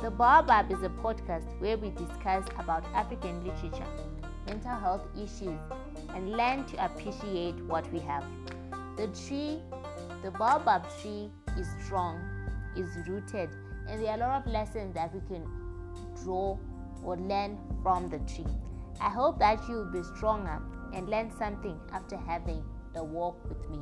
The Baobab is a podcast where we discuss about African literature, mental health issues, and learn to appreciate what we have. The tree, the Baobab tree, is strong, is rooted, and there are a lot of lessons that we can draw or learn from the tree. I hope that you will be stronger and learn something after having the walk with me.